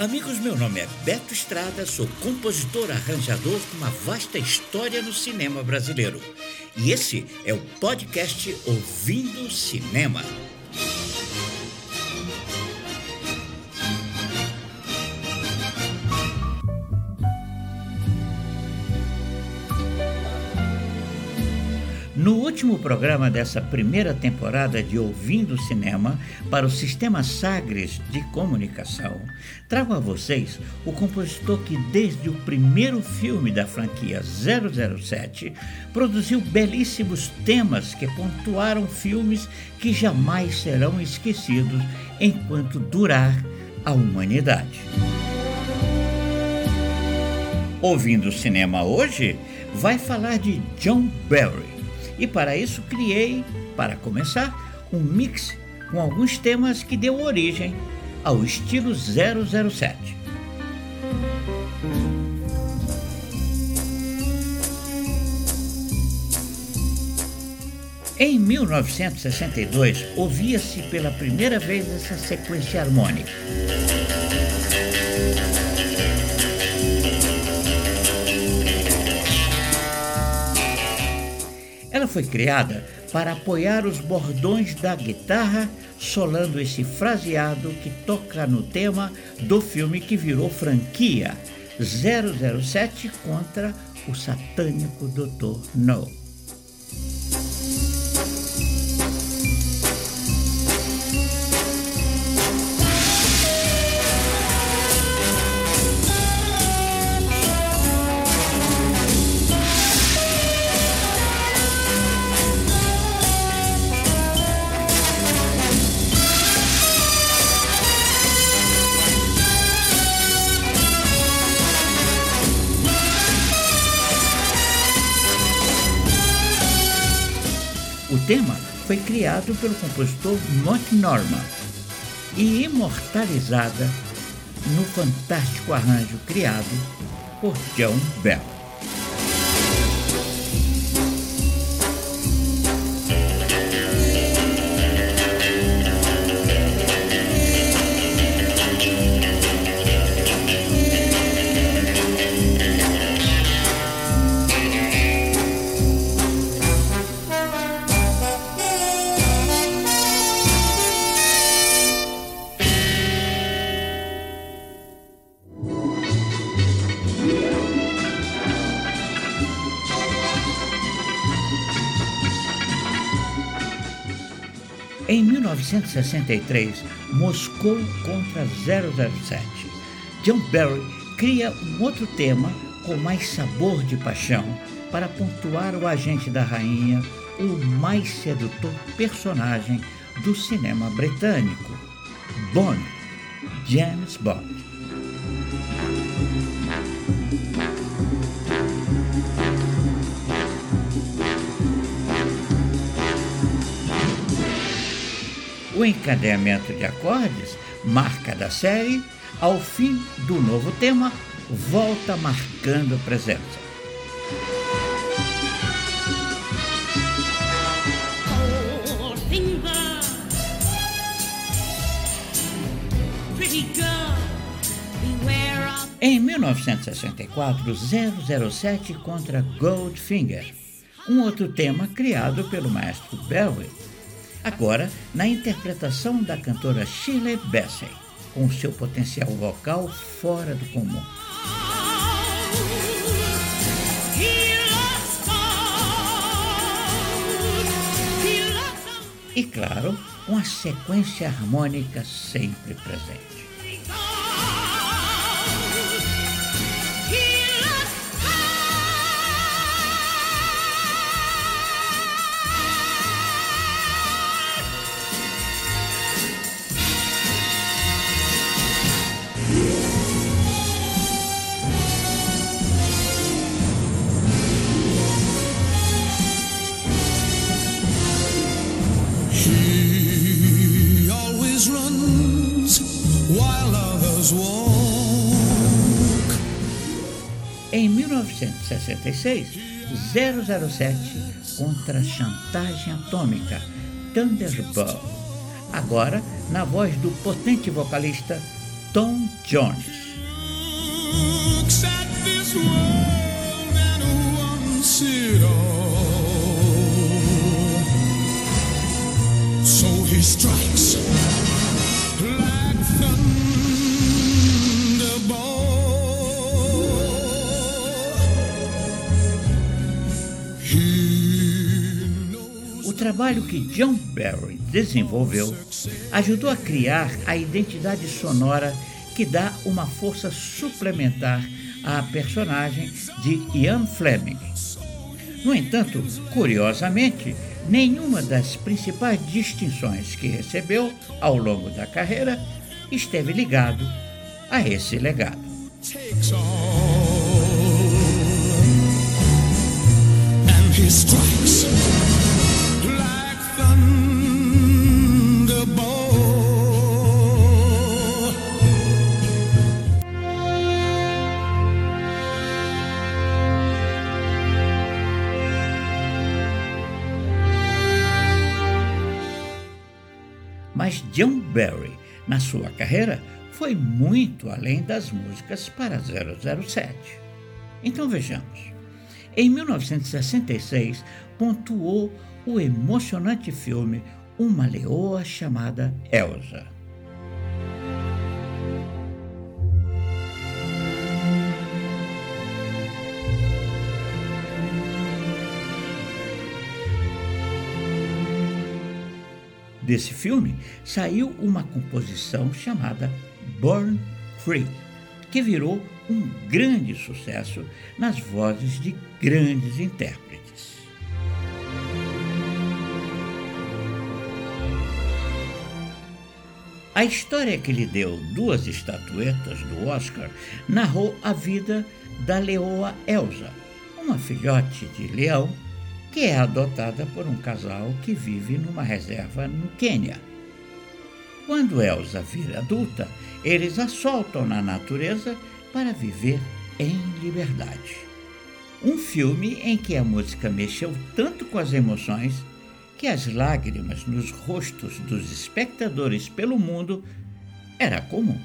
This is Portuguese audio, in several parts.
Amigos, meu nome é Beto Estrada, sou compositor arranjador com uma vasta história no cinema brasileiro. E esse é o podcast Ouvindo Cinema. Último programa dessa primeira temporada de Ouvindo Cinema para o Sistema Sagres de Comunicação, trago a vocês o compositor que, desde o primeiro filme da franquia 007, produziu belíssimos temas que pontuaram filmes que jamais serão esquecidos enquanto durar a humanidade. Ouvindo Cinema hoje, vai falar de John Barry e para isso criei, para começar, um mix com alguns temas que deu origem ao estilo 007. Em 1962, ouvia-se pela primeira vez essa sequência harmônica. Ela foi criada para apoiar os bordões da guitarra, solando esse fraseado que toca no tema do filme que virou franquia 007 contra o satânico Dr. No. Tema foi criado pelo compositor Monty Norman e imortalizada no fantástico arranjo criado por John Bell. Em 1963, Moscou contra 007. John Barry cria um outro tema com mais sabor de paixão para pontuar o agente da rainha, o mais sedutor personagem do cinema britânico, Bond, James Bond. O encadeamento de acordes, marca da série, ao fim do novo tema, volta marcando presença. Em 1964, 007 contra Goldfinger, um outro tema criado pelo maestro Belwin Agora, na interpretação da cantora Shirley Bassey, com seu potencial vocal fora do comum. E claro, com a sequência harmônica sempre presente. Em 1966, 007 contra chantagem atômica, Thunderball. Agora, na voz do potente vocalista Tom Jones. So he strikes trabalho que John Barry desenvolveu ajudou a criar a identidade sonora que dá uma força suplementar à personagem de Ian Fleming. No entanto, curiosamente, nenhuma das principais distinções que recebeu ao longo da carreira esteve ligado a esse legado. Mas John Barry, na sua carreira, foi muito além das músicas para 007. Então vejamos. Em 1966, pontuou o emocionante filme Uma Leoa Chamada Elsa. Desse filme saiu uma composição chamada Born Free, que virou um grande sucesso nas vozes de grandes intérpretes. A história que lhe deu duas estatuetas do Oscar narrou a vida da leoa Elsa, uma filhote de leão que é adotada por um casal que vive numa reserva no Quênia. Quando Elsa vira adulta, eles a soltam na natureza para viver em liberdade. Um filme em que a música mexeu tanto com as emoções que as lágrimas nos rostos dos espectadores pelo mundo era comum.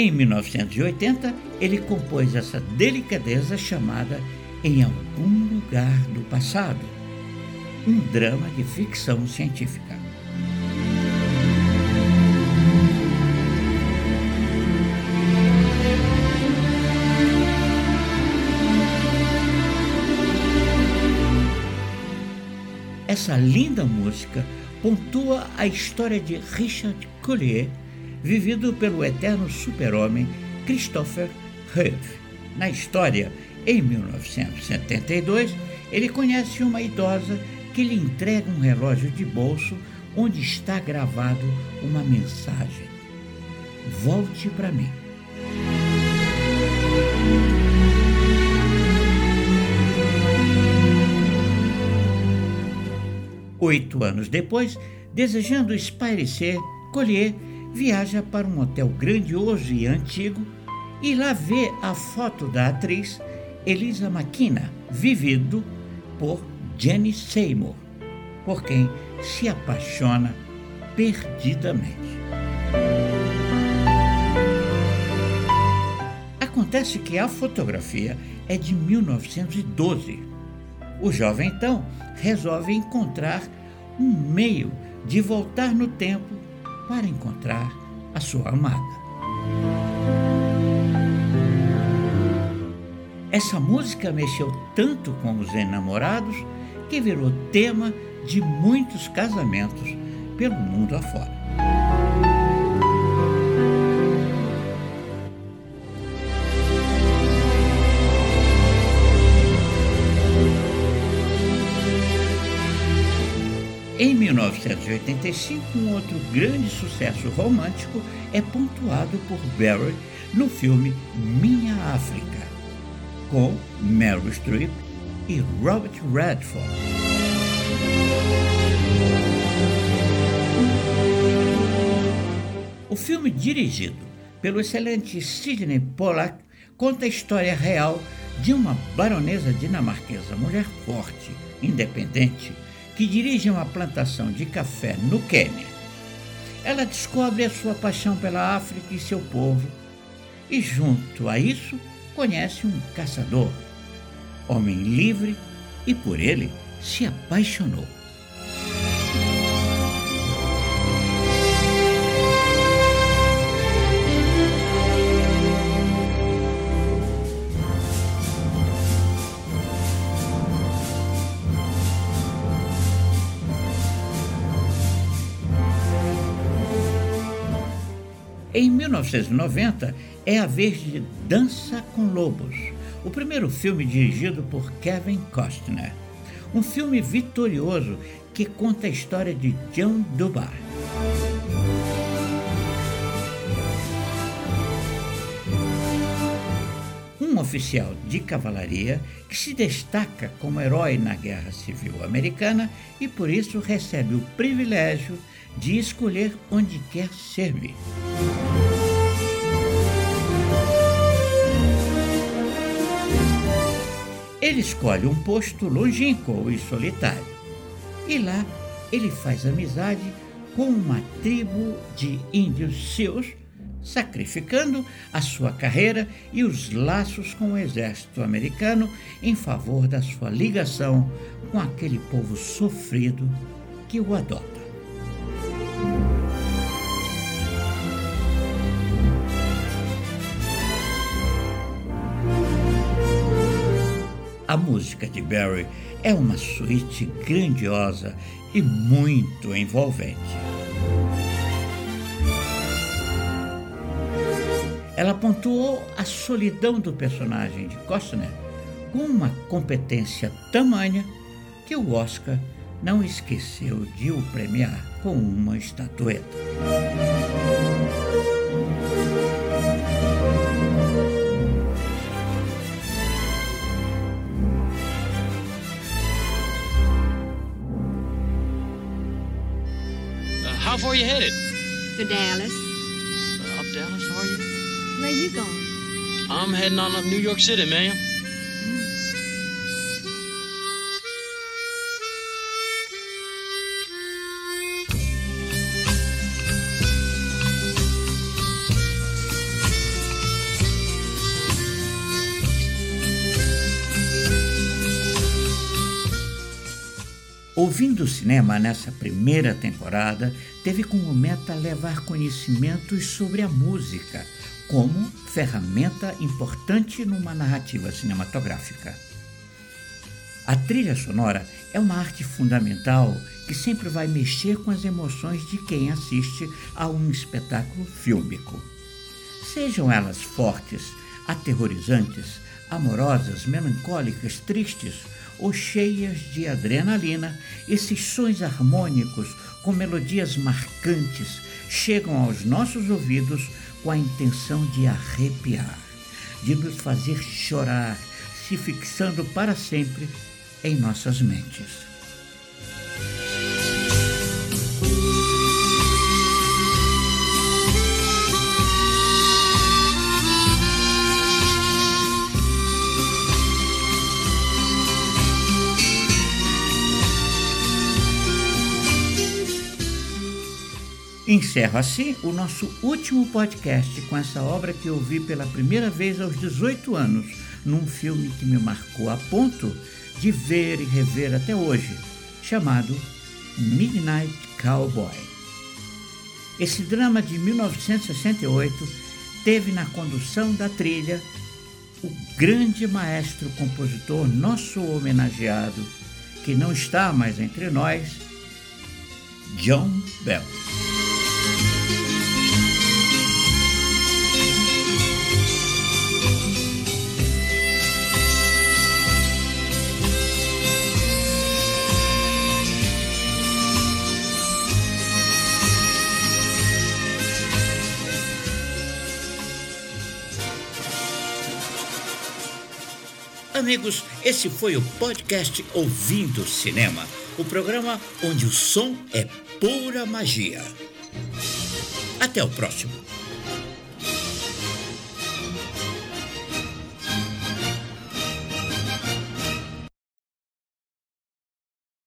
Em 1980, ele compôs essa delicadeza chamada Em Algum Lugar do Passado, um drama de ficção científica. Essa linda música pontua a história de Richard Collier vivido pelo eterno super-homem Christopher Reeve. Na história, em 1972, ele conhece uma idosa que lhe entrega um relógio de bolso onde está gravado uma mensagem: Volte para mim. Oito anos depois, desejando espairecer, Collier viaja para um hotel grandioso e antigo e lá vê a foto da atriz Elisa McKenna, vivido por Jenny Seymour, por quem se apaixona perdidamente. Acontece que a fotografia é de 1912. O jovem então resolve encontrar um meio de voltar no tempo para encontrar a sua amada. Essa música mexeu tanto com os enamorados que virou tema de muitos casamentos pelo mundo afora. 1985, um outro grande sucesso romântico é pontuado por Barry no filme Minha África, com Meryl Streep e Robert Redford. O filme, dirigido pelo excelente Sidney Pollack, conta a história real de uma baronesa dinamarquesa, mulher forte, independente, que dirige uma plantação de café no Quênia. Ela descobre a sua paixão pela África e seu povo, e junto a isso conhece um caçador, homem livre, e por ele se apaixonou. Em 1990, é a vez de Dança com Lobos, o primeiro filme dirigido por Kevin Costner. Um filme vitorioso que conta a história de John Dubar. Um oficial de cavalaria que se destaca como herói na Guerra Civil Americana e por isso recebe o privilégio de escolher onde quer servir. Ele escolhe um posto longínquo e solitário. E lá ele faz amizade com uma tribo de índios seus, sacrificando a sua carreira e os laços com o exército americano em favor da sua ligação com aquele povo sofrido que o adota. Música de Barry é uma suíte grandiosa e muito envolvente. Ela pontuou a solidão do personagem de Costner com uma competência tamanha que o Oscar não esqueceu de o premiar com uma estatueta. How far you headed? To Dallas. Uh, up Dallas, are you? Where you going? I'm heading on up New York City, ma'am. Ouvindo o cinema nessa primeira temporada, teve como meta levar conhecimentos sobre a música como ferramenta importante numa narrativa cinematográfica. A trilha sonora é uma arte fundamental que sempre vai mexer com as emoções de quem assiste a um espetáculo fílmico. Sejam elas fortes, aterrorizantes, amorosas, melancólicas, tristes ou cheias de adrenalina, esses sons harmônicos com melodias marcantes chegam aos nossos ouvidos com a intenção de arrepiar, de nos fazer chorar, se fixando para sempre em nossas mentes. Encerro assim o nosso último podcast com essa obra que eu vi pela primeira vez aos 18 anos, num filme que me marcou a ponto de ver e rever até hoje, chamado Midnight Cowboy. Esse drama de 1968 teve na condução da trilha o grande maestro compositor, nosso homenageado, que não está mais entre nós, John Bell. Amigos, esse foi o podcast Ouvindo Cinema, o programa onde o som é pura magia. Até o próximo.